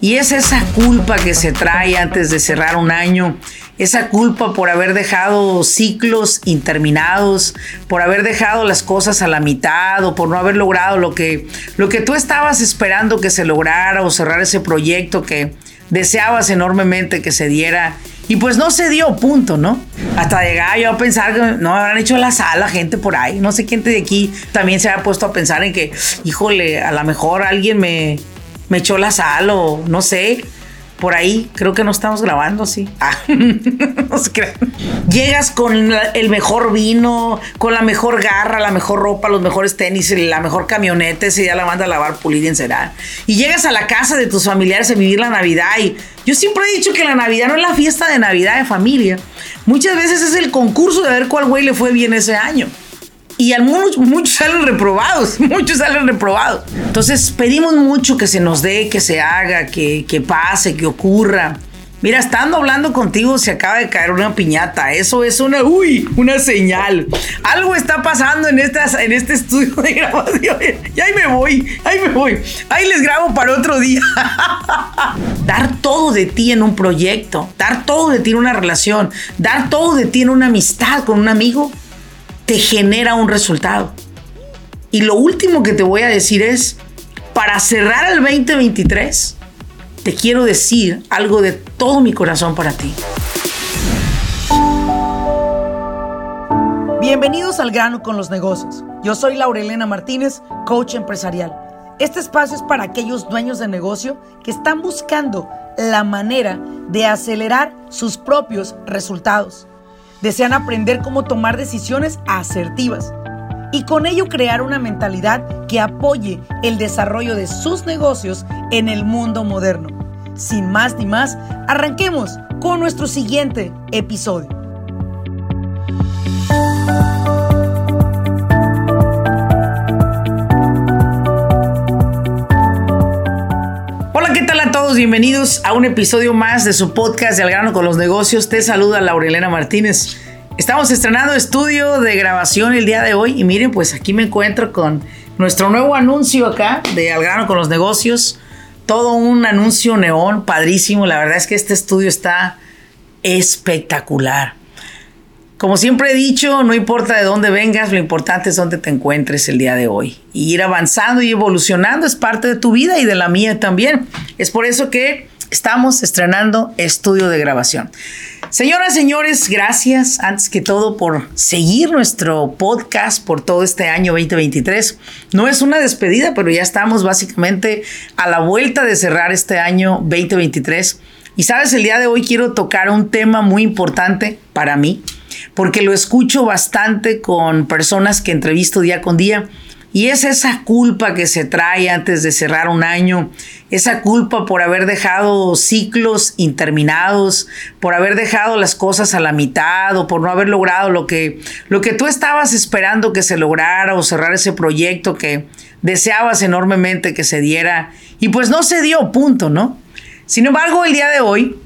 Y es esa culpa que se trae antes de cerrar un año, esa culpa por haber dejado ciclos interminados, por haber dejado las cosas a la mitad o por no haber logrado lo que, lo que tú estabas esperando que se lograra o cerrar ese proyecto que deseabas enormemente que se diera. Y pues no se dio, punto, ¿no? Hasta llegar yo a pensar que no habrán hecho la sala gente por ahí. No sé quién de aquí también se ha puesto a pensar en que, híjole, a lo mejor alguien me, me echó la sal o no sé. Por ahí, creo que no estamos grabando, sí. Ah, no se crean. Llegas con el mejor vino, con la mejor garra, la mejor ropa, los mejores tenis, la mejor camioneta, ese día la manda a lavar, pulir y encerar. Y llegas a la casa de tus familiares a vivir la Navidad. Y yo siempre he dicho que la Navidad no es la fiesta de Navidad de familia. Muchas veces es el concurso de ver cuál güey le fue bien ese año. Y algunos, muchos salen reprobados, muchos salen reprobados. Entonces pedimos mucho que se nos dé, que se haga, que, que pase, que ocurra. Mira, estando hablando contigo se acaba de caer una piñata. Eso es una, uy, una señal. Algo está pasando en, estas, en este estudio de grabación. Y ahí me voy, ahí me voy. Ahí les grabo para otro día. dar todo de ti en un proyecto, dar todo de ti en una relación, dar todo de ti en una amistad con un amigo te genera un resultado. Y lo último que te voy a decir es, para cerrar el 2023, te quiero decir algo de todo mi corazón para ti. Bienvenidos al grano con los negocios. Yo soy Laurelena Martínez, coach empresarial. Este espacio es para aquellos dueños de negocio que están buscando la manera de acelerar sus propios resultados desean aprender cómo tomar decisiones asertivas y con ello crear una mentalidad que apoye el desarrollo de sus negocios en el mundo moderno. Sin más ni más, arranquemos con nuestro siguiente episodio. Bienvenidos a un episodio más de su podcast de Al grano con los negocios. Te saluda Laurelena Martínez. Estamos estrenando estudio de grabación el día de hoy y miren, pues aquí me encuentro con nuestro nuevo anuncio acá de Al grano con los negocios. Todo un anuncio neón, padrísimo. La verdad es que este estudio está espectacular. Como siempre he dicho, no importa de dónde vengas, lo importante es dónde te encuentres el día de hoy. Y ir avanzando y evolucionando es parte de tu vida y de la mía también. Es por eso que estamos estrenando estudio de grabación. Señoras, señores, gracias antes que todo por seguir nuestro podcast por todo este año 2023. No es una despedida, pero ya estamos básicamente a la vuelta de cerrar este año 2023. Y sabes, el día de hoy quiero tocar un tema muy importante para mí porque lo escucho bastante con personas que entrevisto día con día. Y es esa culpa que se trae antes de cerrar un año, esa culpa por haber dejado ciclos interminados, por haber dejado las cosas a la mitad o por no haber logrado lo que, lo que tú estabas esperando que se lograra o cerrar ese proyecto que deseabas enormemente que se diera y pues no se dio, punto, ¿no? Sin embargo, el día de hoy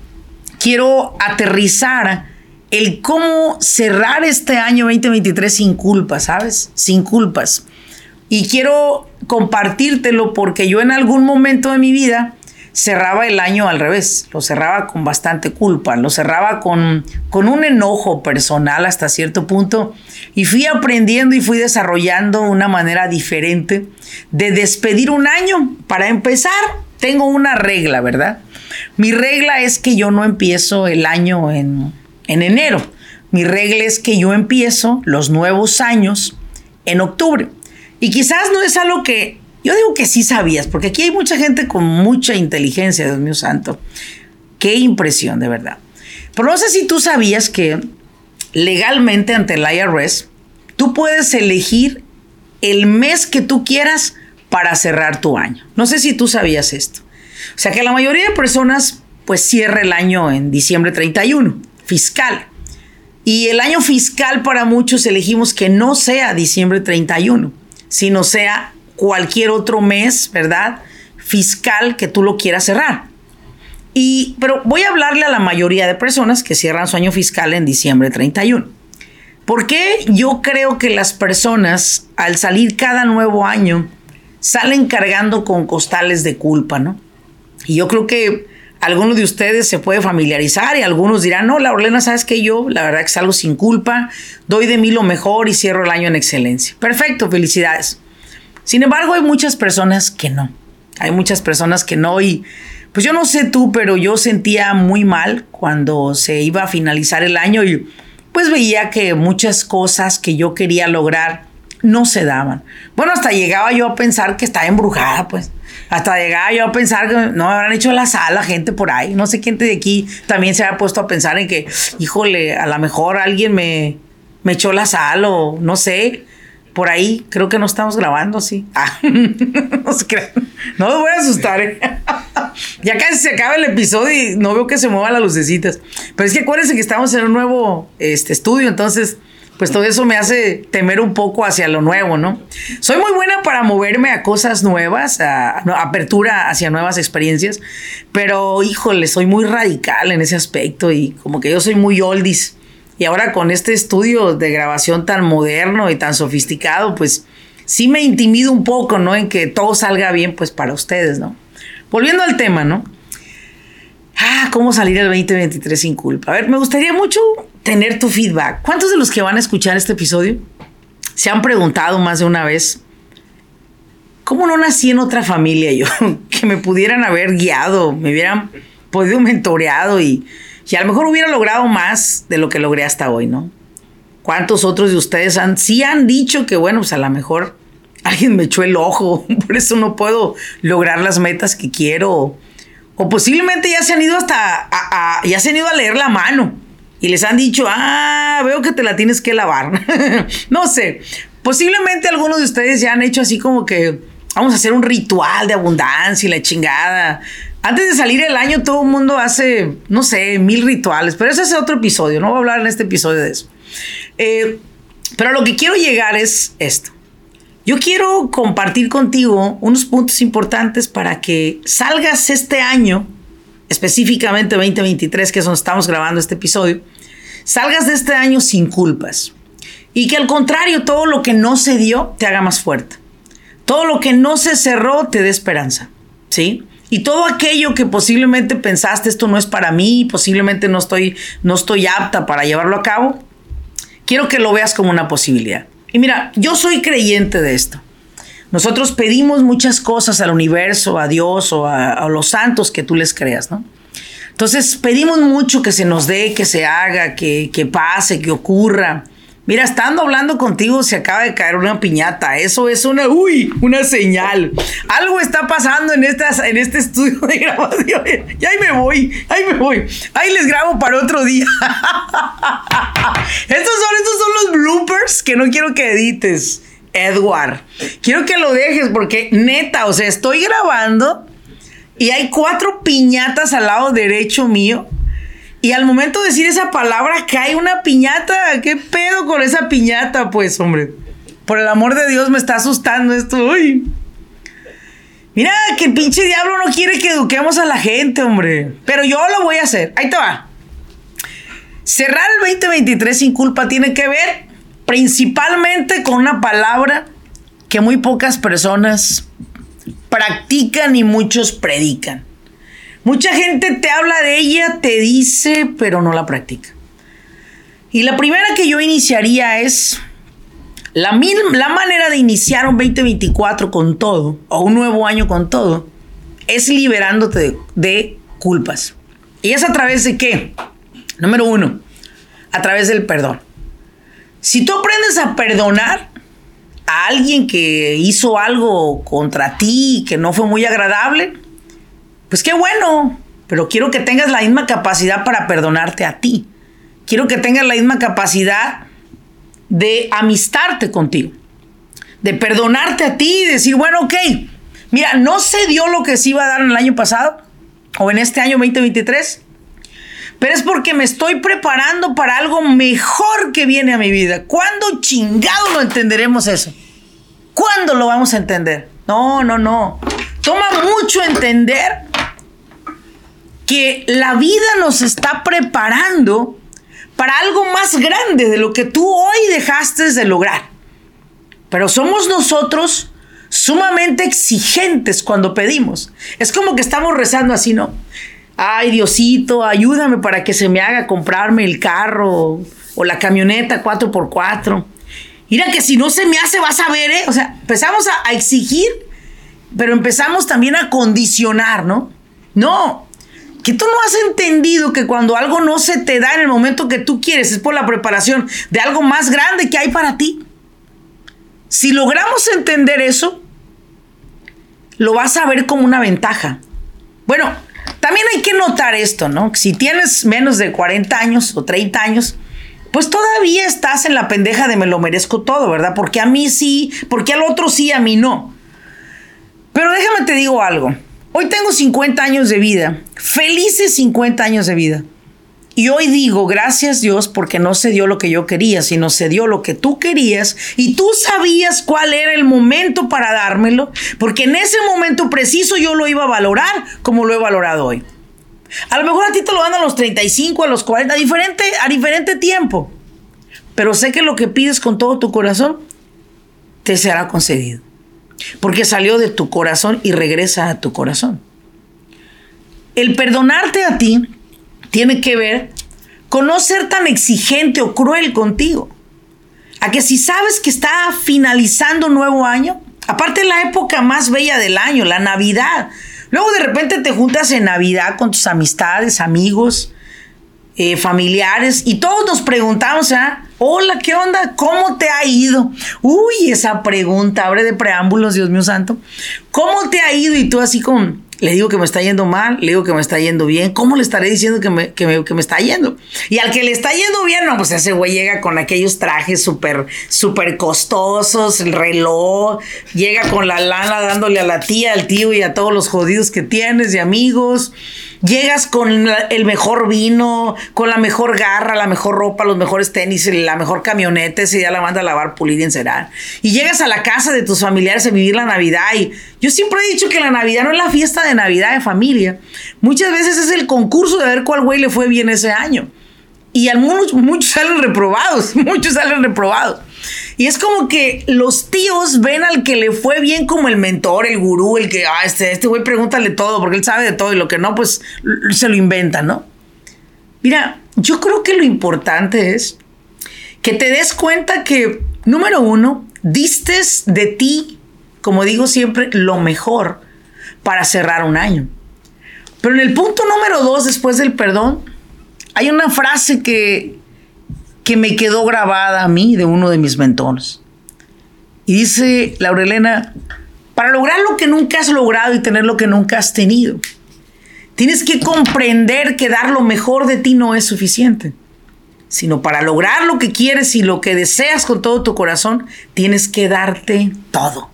quiero aterrizar el cómo cerrar este año 2023 sin culpas, ¿sabes? Sin culpas. Y quiero compartírtelo porque yo en algún momento de mi vida cerraba el año al revés, lo cerraba con bastante culpa, lo cerraba con, con un enojo personal hasta cierto punto y fui aprendiendo y fui desarrollando una manera diferente de despedir un año. Para empezar, tengo una regla, ¿verdad? Mi regla es que yo no empiezo el año en en enero. Mi regla es que yo empiezo los nuevos años en octubre. Y quizás no es algo que yo digo que sí sabías, porque aquí hay mucha gente con mucha inteligencia, Dios mío santo. Qué impresión, de verdad. Pero no sé si tú sabías que legalmente ante el IRS, tú puedes elegir el mes que tú quieras para cerrar tu año. No sé si tú sabías esto. O sea que la mayoría de personas pues cierra el año en diciembre 31 fiscal. Y el año fiscal para muchos elegimos que no sea diciembre 31, sino sea cualquier otro mes, ¿verdad? Fiscal que tú lo quieras cerrar. Y, pero voy a hablarle a la mayoría de personas que cierran su año fiscal en diciembre 31. ¿Por qué yo creo que las personas al salir cada nuevo año salen cargando con costales de culpa, ¿no? Y yo creo que algunos de ustedes se puede familiarizar y algunos dirán, no, Laurelena, sabes que yo, la verdad que salgo sin culpa, doy de mí lo mejor y cierro el año en excelencia. Perfecto, felicidades. Sin embargo, hay muchas personas que no. Hay muchas personas que no y pues yo no sé tú, pero yo sentía muy mal cuando se iba a finalizar el año y pues veía que muchas cosas que yo quería lograr no se daban. Bueno, hasta llegaba yo a pensar que estaba embrujada, pues hasta llegaba yo a pensar que no me habrán hecho la sala gente por ahí. No sé quién de aquí también se ha puesto a pensar en que, híjole, a lo mejor alguien me, me echó la sal o no sé. Por ahí creo que no estamos grabando, sí. Ah, no se. No voy a asustar. ¿eh? ya casi se acaba el episodio y no veo que se muevan las lucecitas. Pero es que acuérdense que estamos en un nuevo este, estudio, entonces pues todo eso me hace temer un poco hacia lo nuevo, ¿no? Soy muy buena para moverme a cosas nuevas, a, apertura hacia nuevas experiencias, pero híjole, soy muy radical en ese aspecto y como que yo soy muy oldies. Y ahora con este estudio de grabación tan moderno y tan sofisticado, pues sí me intimido un poco, ¿no? En que todo salga bien, pues para ustedes, ¿no? Volviendo al tema, ¿no? Ah, ¿cómo salir el 2023 sin culpa? A ver, me gustaría mucho tener tu feedback. ¿Cuántos de los que van a escuchar este episodio se han preguntado más de una vez cómo no nací en otra familia yo? que me pudieran haber guiado, me hubieran podido mentoreado y, y a lo mejor hubiera logrado más de lo que logré hasta hoy, ¿no? ¿Cuántos otros de ustedes han, sí han dicho que, bueno, pues a lo mejor alguien me echó el ojo, por eso no puedo lograr las metas que quiero? O, posiblemente ya se han ido hasta, ya se han ido a leer la mano y les han dicho, ah, veo que te la tienes que lavar. no sé, posiblemente algunos de ustedes ya han hecho así como que vamos a hacer un ritual de abundancia y la chingada. Antes de salir el año todo el mundo hace, no sé, mil rituales, pero ese es otro episodio, no voy a hablar en este episodio de eso. Eh, pero lo que quiero llegar es esto. Yo quiero compartir contigo unos puntos importantes para que salgas este año específicamente 2023, que es donde estamos grabando este episodio, salgas de este año sin culpas. Y que al contrario, todo lo que no se dio te haga más fuerte. Todo lo que no se cerró te dé esperanza. ¿Sí? Y todo aquello que posiblemente pensaste, esto no es para mí, posiblemente no estoy, no estoy apta para llevarlo a cabo, quiero que lo veas como una posibilidad. Y mira, yo soy creyente de esto. Nosotros pedimos muchas cosas al universo, a Dios o a, los santos que tú les creas, ¿no? Entonces pedimos mucho que se nos dé, que se haga, que, que pase, que ocurra. Mira, estando hablando contigo se acaba de caer una piñata. Eso es una, uy, una señal. Algo está pasando en, estas, en este estudio de grabación. Y ahí me voy, ahí me voy. Ahí les grabo para otro día. estos, son, estos son los bloopers que no quiero que edites. Edward. Quiero que lo dejes porque neta, o sea, estoy grabando y hay cuatro piñatas al lado derecho mío. Y al momento de decir esa palabra cae una piñata. ¿Qué pedo con esa piñata? Pues, hombre, por el amor de Dios me está asustando esto. Uy. Mira, que el pinche diablo no quiere que eduquemos a la gente, hombre. Pero yo lo voy a hacer. Ahí te va. Cerrar el 2023 sin culpa tiene que ver principalmente con una palabra que muy pocas personas practican y muchos predican. Mucha gente te habla de ella, te dice, pero no la practica. Y la primera que yo iniciaría es la, la manera de iniciar un 2024 con todo, o un nuevo año con todo, es liberándote de, de culpas. ¿Y es a través de qué? Número uno, a través del perdón. Si tú aprendes a perdonar a alguien que hizo algo contra ti que no fue muy agradable, pues qué bueno, pero quiero que tengas la misma capacidad para perdonarte a ti. Quiero que tengas la misma capacidad de amistarte contigo, de perdonarte a ti y decir, bueno, ok, mira, no se dio lo que se iba a dar en el año pasado o en este año 2023 pero es porque me estoy preparando para algo mejor que viene a mi vida. ¿Cuándo chingado lo entenderemos eso? ¿Cuándo lo vamos a entender? No, no, no. Toma mucho entender que la vida nos está preparando para algo más grande de lo que tú hoy dejaste de lograr. Pero somos nosotros, sumamente exigentes cuando pedimos. Es como que estamos rezando así, ¿no? Ay, Diosito, ayúdame para que se me haga comprarme el carro o la camioneta 4x4. Mira que si no se me hace, vas a ver, ¿eh? O sea, empezamos a, a exigir, pero empezamos también a condicionar, ¿no? No, que tú no has entendido que cuando algo no se te da en el momento que tú quieres es por la preparación de algo más grande que hay para ti. Si logramos entender eso, lo vas a ver como una ventaja. Bueno, también hay que notar esto, ¿no? Si tienes menos de 40 años o 30 años, pues todavía estás en la pendeja de me lo merezco todo, ¿verdad? Porque a mí sí, porque al otro sí, a mí no. Pero déjame te digo algo. Hoy tengo 50 años de vida, felices 50 años de vida. Y hoy digo, gracias Dios, porque no se dio lo que yo quería, sino se dio lo que tú querías y tú sabías cuál era el momento para dármelo, porque en ese momento preciso yo lo iba a valorar como lo he valorado hoy. A lo mejor a ti te lo dan a los 35, a los 40, a diferente, a diferente tiempo. Pero sé que lo que pides con todo tu corazón te será concedido porque salió de tu corazón y regresa a tu corazón. El perdonarte a ti tiene que ver con no ser tan exigente o cruel contigo. A que si sabes que está finalizando un nuevo año, aparte la época más bella del año, la Navidad. Luego de repente te juntas en Navidad con tus amistades, amigos, eh, familiares y todos nos preguntamos, ¿ah? Hola, ¿qué onda? ¿Cómo te ha ido? Uy, esa pregunta, abre de preámbulos, Dios mío santo. ¿Cómo te ha ido? Y tú así con, le digo que me está yendo mal, le digo que me está yendo bien. ¿Cómo le estaré diciendo que me, que me, está yendo? Y al que le está yendo bien, no, pues ese güey llega con aquellos trajes súper, súper costosos, el reloj, llega con la lana dándole a la tía, al tío y a todos los jodidos que tienes y amigos Llegas con el mejor vino, con la mejor garra, la mejor ropa, los mejores tenis, la mejor camioneta, ese día la manda a lavar, pulir y encerar. Y llegas a la casa de tus familiares a vivir la Navidad. Y yo siempre he dicho que la Navidad no es la fiesta de Navidad de familia. Muchas veces es el concurso de ver cuál güey le fue bien ese año. Y algunos, muchos salen reprobados, muchos salen reprobados. Y es como que los tíos ven al que le fue bien como el mentor, el gurú, el que, ah, este, este güey pregúntale todo, porque él sabe de todo y lo que no, pues se lo inventa, ¿no? Mira, yo creo que lo importante es que te des cuenta que, número uno, distes de ti, como digo siempre, lo mejor para cerrar un año. Pero en el punto número dos, después del perdón, hay una frase que que me quedó grabada a mí de uno de mis mentores. Y dice Laurelena, para lograr lo que nunca has logrado y tener lo que nunca has tenido, tienes que comprender que dar lo mejor de ti no es suficiente, sino para lograr lo que quieres y lo que deseas con todo tu corazón, tienes que darte todo.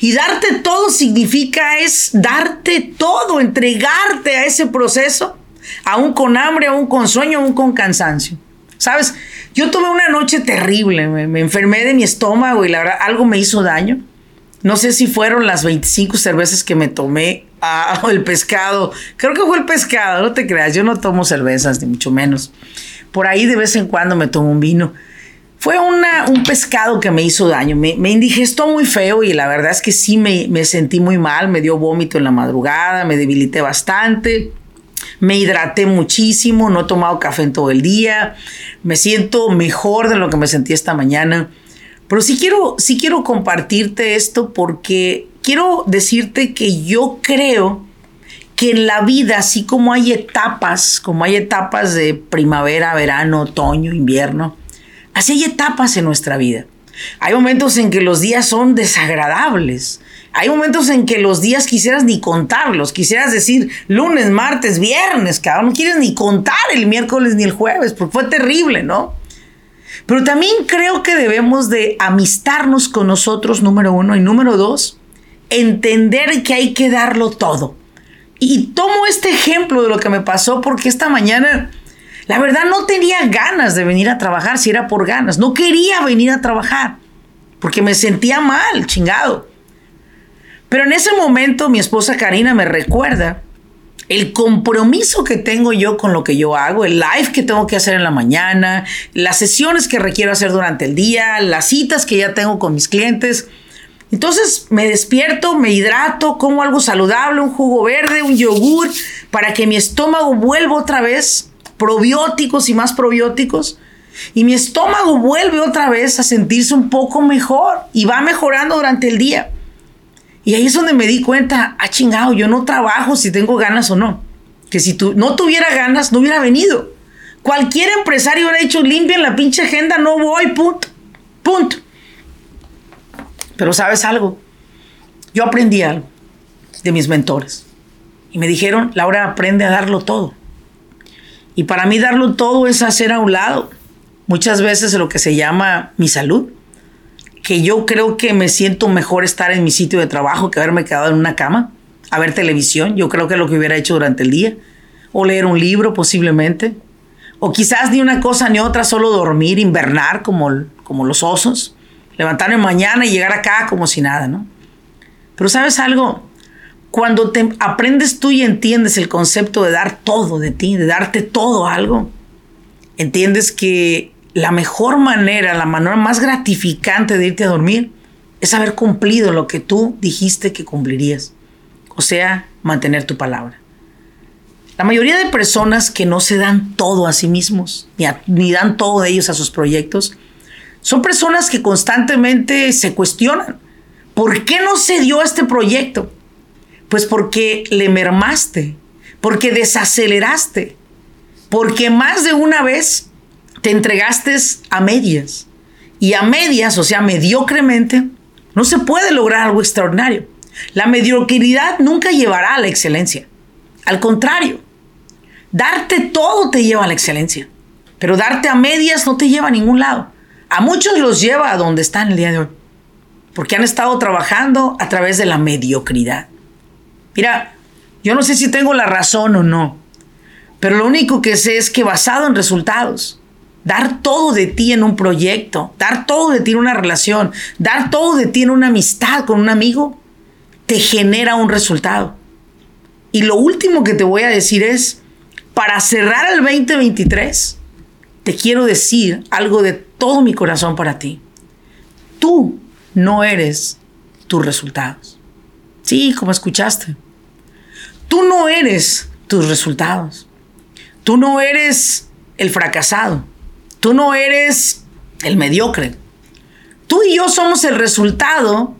Y darte todo significa es darte todo, entregarte a ese proceso, aún con hambre, aún con sueño, aún con cansancio. ¿Sabes? Yo tuve una noche terrible, me, enfermé de mi estómago y la verdad algo me hizo daño. No sé si fueron las 25 cervezas que me tomé ah, o el pescado. Creo que fue el pescado, no te creas, yo no tomo cervezas, ni mucho menos. Por ahí de vez en cuando me tomo un vino. Fue un pescado que me hizo daño, me, me, indigestó muy feo y la verdad es que sí me, me sentí muy mal, me dio vómito en la madrugada, me debilité bastante me hidraté muchísimo, no he tomado café en todo el día, me siento mejor de lo que me sentí esta mañana. Pero sí quiero, sí quiero compartirte esto porque quiero decirte que yo creo que en la vida, así como hay etapas, como hay etapas de primavera, verano, otoño, invierno, así hay etapas en nuestra vida. Hay momentos en que los días son desagradables, hay momentos en que los días quisieras ni contarlos, quisieras decir lunes, martes, viernes, cabrón, no quieres ni contar el miércoles ni el jueves, porque fue terrible, ¿no? Pero también creo que debemos de amistarnos con nosotros, número uno, y número dos, entender que hay que darlo todo. Y tomo este ejemplo de lo que me pasó porque esta mañana, la verdad, no tenía ganas de venir a trabajar si era por ganas. No quería venir a trabajar porque me sentía mal, chingado. Pero en ese momento mi esposa Karina me recuerda el compromiso que tengo yo con lo que yo hago, el live que tengo que hacer en la mañana, las sesiones que requiero hacer durante el día, las citas que ya tengo con mis clientes. Entonces me despierto, me hidrato, como algo saludable, un jugo verde, un yogur, para que mi estómago vuelva otra vez, probióticos y más probióticos. Y mi estómago vuelve otra vez a sentirse un poco mejor y va mejorando durante el día. Y ahí es donde me di cuenta, ah, chingado, yo no trabajo si tengo ganas o no. Que si tú no tuviera ganas, no hubiera venido. Cualquier empresario hubiera dicho, limpien la pinche agenda, no voy, punto. Punto. Pero sabes algo, yo aprendí algo de mis mentores. Y me dijeron, Laura, aprende a darlo todo. Y para mí darlo todo es hacer a un lado muchas veces lo que se llama mi salud, que yo creo que me siento mejor estar en mi sitio de trabajo que haberme quedado en una cama, a ver televisión, yo creo que es lo que hubiera hecho durante el día, o leer un libro posiblemente, o quizás ni una cosa ni otra, solo dormir, invernar como, como los osos, levantarme mañana y llegar acá como si nada, ¿no? Pero sabes algo, cuando te aprendes tú y entiendes el concepto de dar todo de ti, de darte todo algo, entiendes que la mejor manera, la manera más gratificante de irte a dormir es haber cumplido lo que tú dijiste que cumplirías. O sea, mantener tu palabra. La mayoría de personas que no se dan todo a sí mismos, ni, dan todo de ellos a sus proyectos, son personas que constantemente se cuestionan. ¿Por qué no se dio este proyecto? Pues porque le mermaste, porque desaceleraste, porque más de una vez te entregaste a medias. Y a medias, o sea, mediocremente, no se puede lograr algo extraordinario. La mediocridad nunca llevará a la excelencia. Al contrario, darte todo te lleva a la excelencia. Pero darte a medias no te lleva a ningún lado. A muchos los lleva a donde están el día de hoy. Porque han estado trabajando a través de la mediocridad. Mira, yo no sé si tengo la razón o no. Pero lo único que sé es que basado en resultados, dar todo de ti en un proyecto, dar todo de ti en una relación, dar todo de ti en una amistad con un amigo, te genera un resultado. Y lo último que te voy a decir es, para cerrar el 2023, te quiero decir algo de todo mi corazón para ti. Tú no eres tus resultados. Sí, como escuchaste. Tú no eres tus resultados. Tú no eres el fracasado. Tú no eres el mediocre. Tú y yo somos el resultado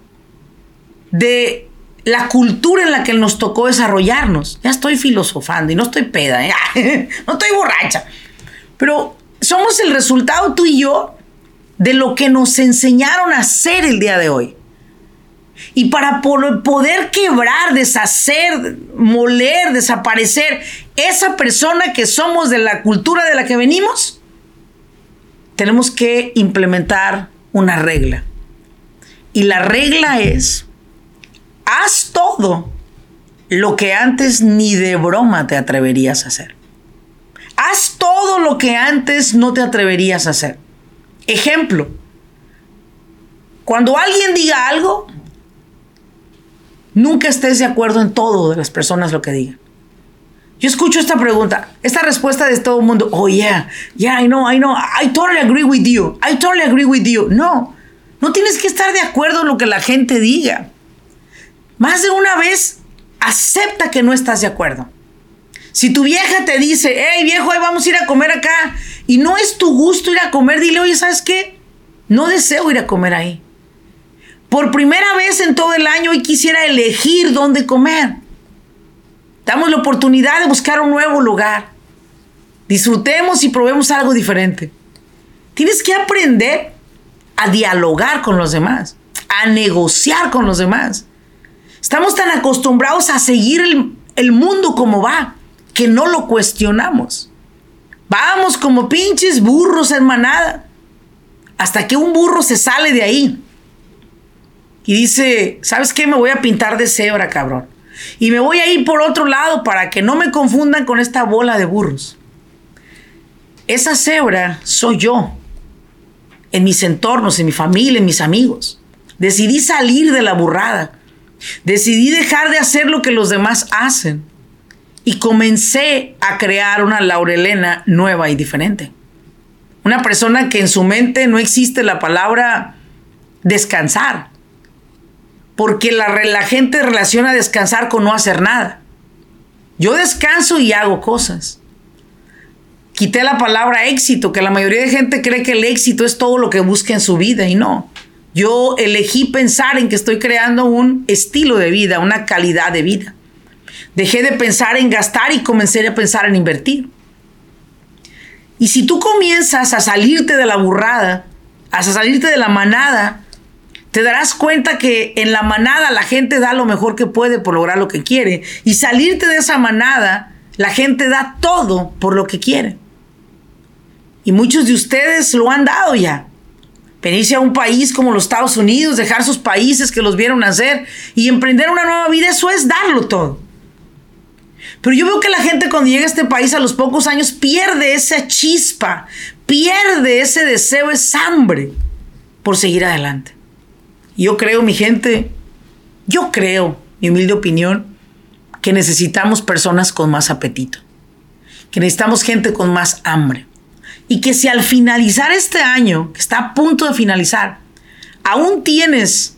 de la cultura en la que nos tocó desarrollarnos. Ya estoy filosofando y no estoy peda, ¿eh? no estoy borracha. Pero somos el resultado tú y yo de lo que nos enseñaron a hacer el día de hoy. Y para poder quebrar, deshacer, moler, desaparecer esa persona que somos de la cultura de la que venimos, tenemos que implementar una regla. Y la regla es, haz todo lo que antes ni de broma te atreverías a hacer. Haz todo lo que antes no te atreverías a hacer. Ejemplo, cuando alguien diga algo, nunca estés de acuerdo en todo de las personas lo que digan. Yo escucho esta pregunta, esta respuesta de todo el mundo, oh yeah, yeah, I know, I know, I totally agree with you, I totally agree with you. No, no tienes que estar de acuerdo en lo que la gente diga. Más de una vez, acepta que no estás de acuerdo. Si tu vieja te dice, hey viejo, ahí vamos a ir a comer acá, y no es tu gusto ir a comer, dile, oye, ¿sabes qué? No deseo ir a comer ahí. Por primera vez en todo el año hoy quisiera elegir dónde comer. Damos la oportunidad de buscar un nuevo lugar. Disfrutemos y probemos algo diferente. Tienes que aprender a dialogar con los demás, a negociar con los demás. Estamos tan acostumbrados a seguir el, mundo como va, que no lo cuestionamos. Vamos como pinches burros en manada. Hasta que un burro se sale de ahí. Y dice, ¿sabes qué? Me voy a pintar de cebra, cabrón. Y me voy a ir por otro lado para que no me confundan con esta bola de burros. Esa cebra soy yo. En mis entornos, en mi familia, en mis amigos. Decidí salir de la burrada. Decidí dejar de hacer lo que los demás hacen. Y comencé a crear una Laurelena nueva y diferente. Una persona que en su mente no existe la palabra descansar porque la, gente relaciona descansar con no hacer nada. Yo descanso y hago cosas. Quité la palabra éxito, que la mayoría de gente cree que el éxito es todo lo que busca en su vida y no. Yo elegí pensar en que estoy creando un estilo de vida, una calidad de vida. Dejé de pensar en gastar y comencé a pensar en invertir. Y si tú comienzas a salirte de la burrada, a salirte de la manada, te darás cuenta que en la manada la gente da lo mejor que puede por lograr lo que quiere. Y salirte de esa manada, la gente da todo por lo que quiere. Y muchos de ustedes lo han dado ya. Venirse a un país como los Estados Unidos, dejar sus países que los vieron nacer y emprender una nueva vida, eso es darlo todo. Pero yo veo que la gente cuando llega a este país a los pocos años pierde esa chispa, pierde ese deseo, esa hambre por seguir adelante. Yo creo, mi gente, yo creo, mi humilde opinión, que necesitamos personas con más apetito, que necesitamos gente con más hambre. Y que si al finalizar este año, que está a punto de finalizar, aún tienes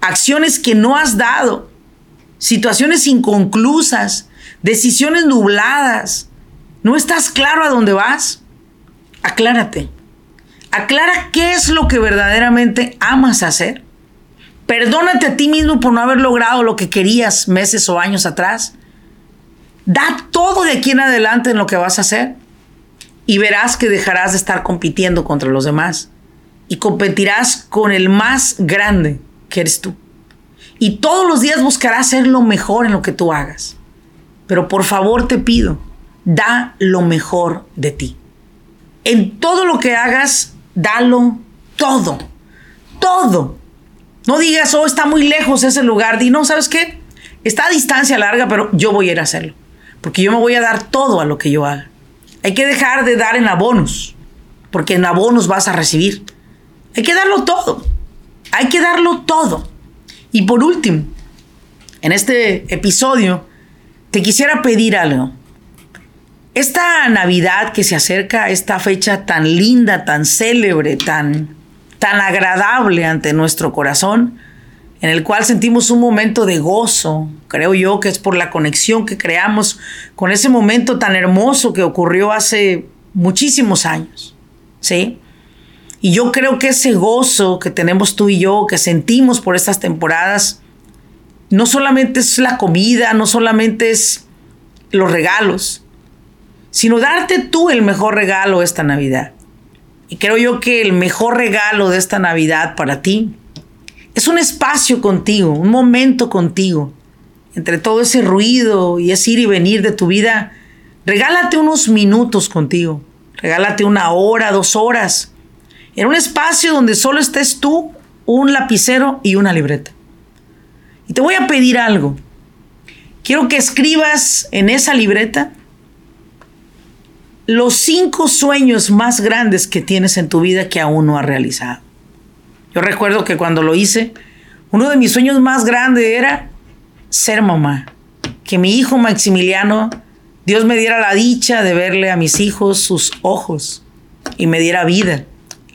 acciones que no has dado, situaciones inconclusas, decisiones nubladas, no estás claro a dónde vas, aclárate. Aclara qué es lo que verdaderamente amas hacer. Perdónate a ti mismo por no haber logrado lo que querías meses o años atrás. Da todo de aquí en adelante en lo que vas a hacer y verás que dejarás de estar compitiendo contra los demás y competirás con el más grande que eres tú. Y todos los días buscarás ser lo mejor en lo que tú hagas. Pero por favor te pido, da lo mejor de ti. En todo lo que hagas, dalo todo, todo. No digas, oh, está muy lejos ese lugar. Di, no, ¿sabes qué? Está a distancia larga, pero yo voy a ir a hacerlo. Porque yo me voy a dar todo a lo que yo haga. Hay que dejar de dar en abonos, porque en abonos vas a recibir. Hay que darlo todo. Hay que darlo todo. Y por último, en este episodio, te quisiera pedir algo. Esta Navidad que se acerca, esta fecha tan linda, tan célebre, tan, tan agradable ante nuestro corazón, en el cual sentimos un momento de gozo, creo yo que es por la conexión que creamos con ese momento tan hermoso que ocurrió hace muchísimos años, ¿sí? Y yo creo que ese gozo que tenemos tú y yo, que sentimos por estas temporadas, no solamente es la comida, no solamente es los regalos, sino darte tú el mejor regalo esta Navidad. Y creo yo que el mejor regalo de esta Navidad para ti es un espacio contigo, un momento contigo. Entre todo ese ruido y ese ir y venir de tu vida, regálate unos minutos contigo. Regálate una hora, dos horas. En un espacio donde solo estés tú, un lapicero y una libreta. Y te voy a pedir algo. Quiero que escribas en esa libreta los cinco sueños más grandes que tienes en tu vida que aún no has realizado. Yo recuerdo que cuando lo hice, uno de mis sueños más grandes era ser mamá. Que mi hijo Maximiliano, Dios me diera la dicha de verle a mis hijos sus ojos y me diera vida,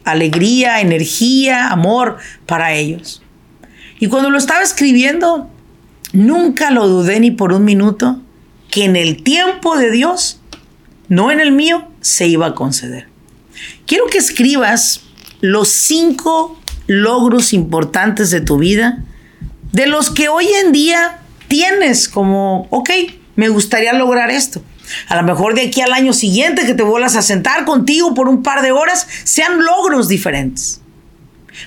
alegría, energía, amor para ellos. Y cuando lo estaba escribiendo, nunca lo dudé ni por un minuto que en el tiempo de Dios no en el mío, se iba a conceder. Quiero que escribas los cinco logros importantes de tu vida, de los que hoy en día tienes como, ok, me gustaría lograr esto. A lo mejor de aquí al año siguiente que te vuelvas a sentar contigo por un par de horas, sean logros diferentes.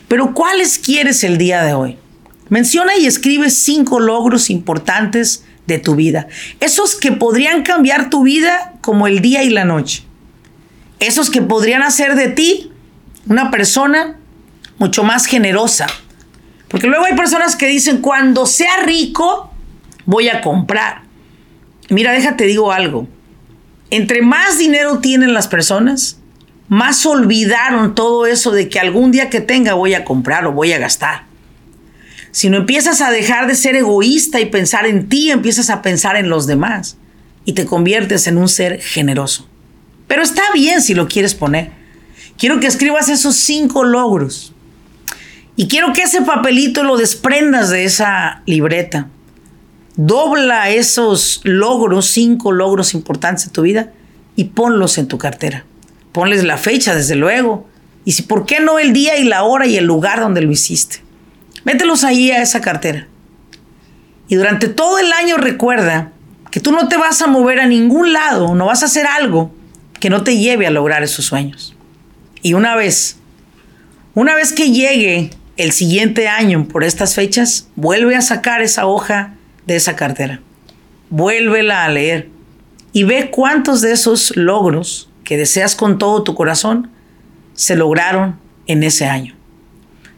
Pero ¿cuáles quieres el día de hoy? Menciona y escribe cinco logros importantes de tu vida. Esos que podrían cambiar tu vida como el día y la noche. Esos que podrían hacer de ti una persona mucho más generosa. Porque luego hay personas que dicen, cuando sea rico, voy a comprar. Mira, déjate digo algo. Entre más dinero tienen las personas, más olvidaron todo eso de que algún día que tenga voy a comprar o voy a gastar no empiezas a dejar de ser egoísta y pensar en ti, empiezas a pensar en los demás y te conviertes en un ser generoso. Pero está bien si lo quieres poner. Quiero que escribas esos cinco logros. Y quiero que ese papelito lo desprendas de esa libreta. Dobla esos logros, cinco logros importantes de tu vida, y ponlos en tu cartera. Ponles la fecha, desde luego. Y si, ¿por qué no el día y la hora y el lugar donde lo hiciste? Mételos ahí a esa cartera. Y durante todo el año recuerda que tú no te vas a mover a ningún lado, no vas a hacer algo que no te lleve a lograr esos sueños. Y una vez, una vez que llegue el siguiente año por estas fechas, vuelve a sacar esa hoja de esa cartera. Vuélvela a leer y ve cuántos de esos logros que deseas con todo tu corazón se lograron en ese año.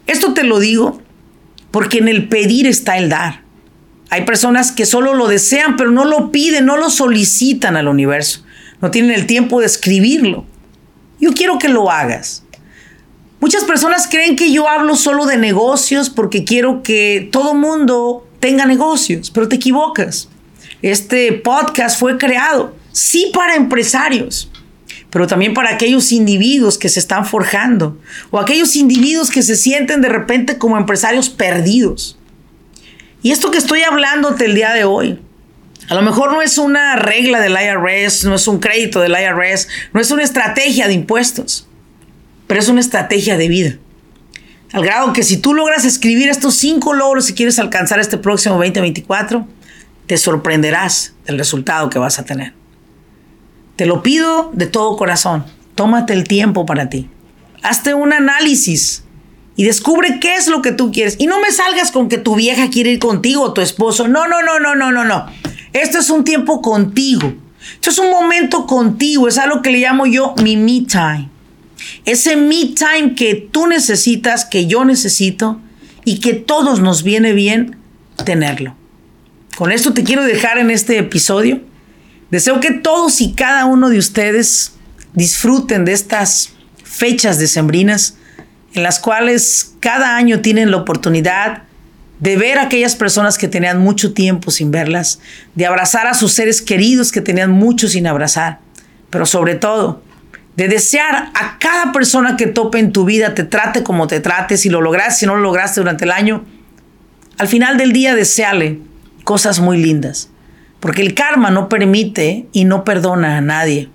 Esto te lo digo porque en el pedir está el dar. Hay personas que solo lo desean, pero no lo piden, no lo solicitan al universo. No tienen el tiempo de escribirlo. Yo quiero que lo hagas. Muchas personas creen que yo hablo solo de negocios porque quiero que todo mundo tenga negocios, pero te equivocas. Este podcast fue creado, sí, para empresarios, pero también para aquellos individuos que se están forjando o aquellos individuos que se sienten de repente como empresarios perdidos. Y esto que estoy hablándote el día de hoy, a lo mejor no es una regla del IRS, no es un crédito del IRS, no es una estrategia de impuestos, pero es una estrategia de vida. Al grado que si tú logras escribir estos cinco logros si quieres alcanzar este próximo 2024, te sorprenderás del resultado que vas a tener. Te lo pido de todo corazón. Tómate el tiempo para ti. Hazte un análisis y descubre qué es lo que tú quieres. Y no me salgas con que tu vieja quiere ir contigo o tu esposo. No, no, no, no, no, no, no. Esto es un tiempo contigo. Esto es un momento contigo. Es algo que le llamo yo mi me time. Ese me time que tú necesitas, que yo necesito y que todos nos viene bien tenerlo. Con esto te quiero dejar en este episodio. Deseo que todos y cada uno de ustedes disfruten de estas fechas decembrinas en las cuales cada año tienen la oportunidad de ver a aquellas personas que tenían mucho tiempo sin verlas, de abrazar a sus seres queridos que tenían mucho sin abrazar, pero sobre todo de desear a cada persona que tope en tu vida, te trate como te trate, si lo lograste, si no lo lograste durante el año, al final del día deseale cosas muy lindas. Porque el karma no permite y no perdona a nadie.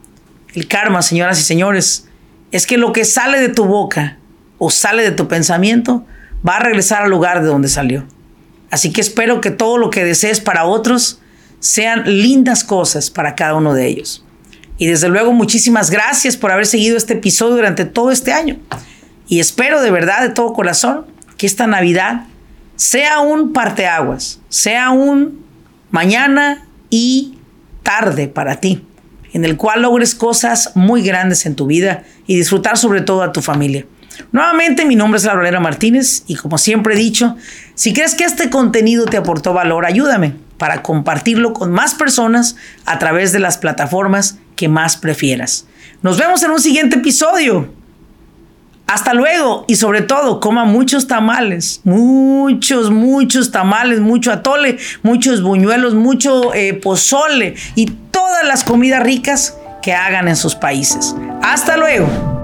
El karma, señoras y señores, es que lo que sale de tu boca o sale de tu pensamiento va a regresar al lugar de donde salió. Así que espero que todo lo que desees para otros sean lindas cosas para cada uno de ellos. Y desde luego muchísimas gracias por haber seguido este episodio durante todo este año. Y espero de verdad, de todo corazón, que esta Navidad sea un parteaguas, sea un mañana y tarde para ti, en el cual logres cosas muy grandes en tu vida y disfrutar sobre todo a tu familia. Nuevamente, mi nombre es Laurelena Martínez y como siempre he dicho, si crees que este contenido te aportó valor, ayúdame para compartirlo con más personas a través de las plataformas que más prefieras. Nos vemos en un siguiente episodio. Hasta luego y sobre todo coma muchos tamales, muchos, muchos tamales, mucho atole, muchos buñuelos, mucho eh, pozole y todas las comidas ricas que hagan en sus países. Hasta luego.